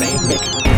same nigga.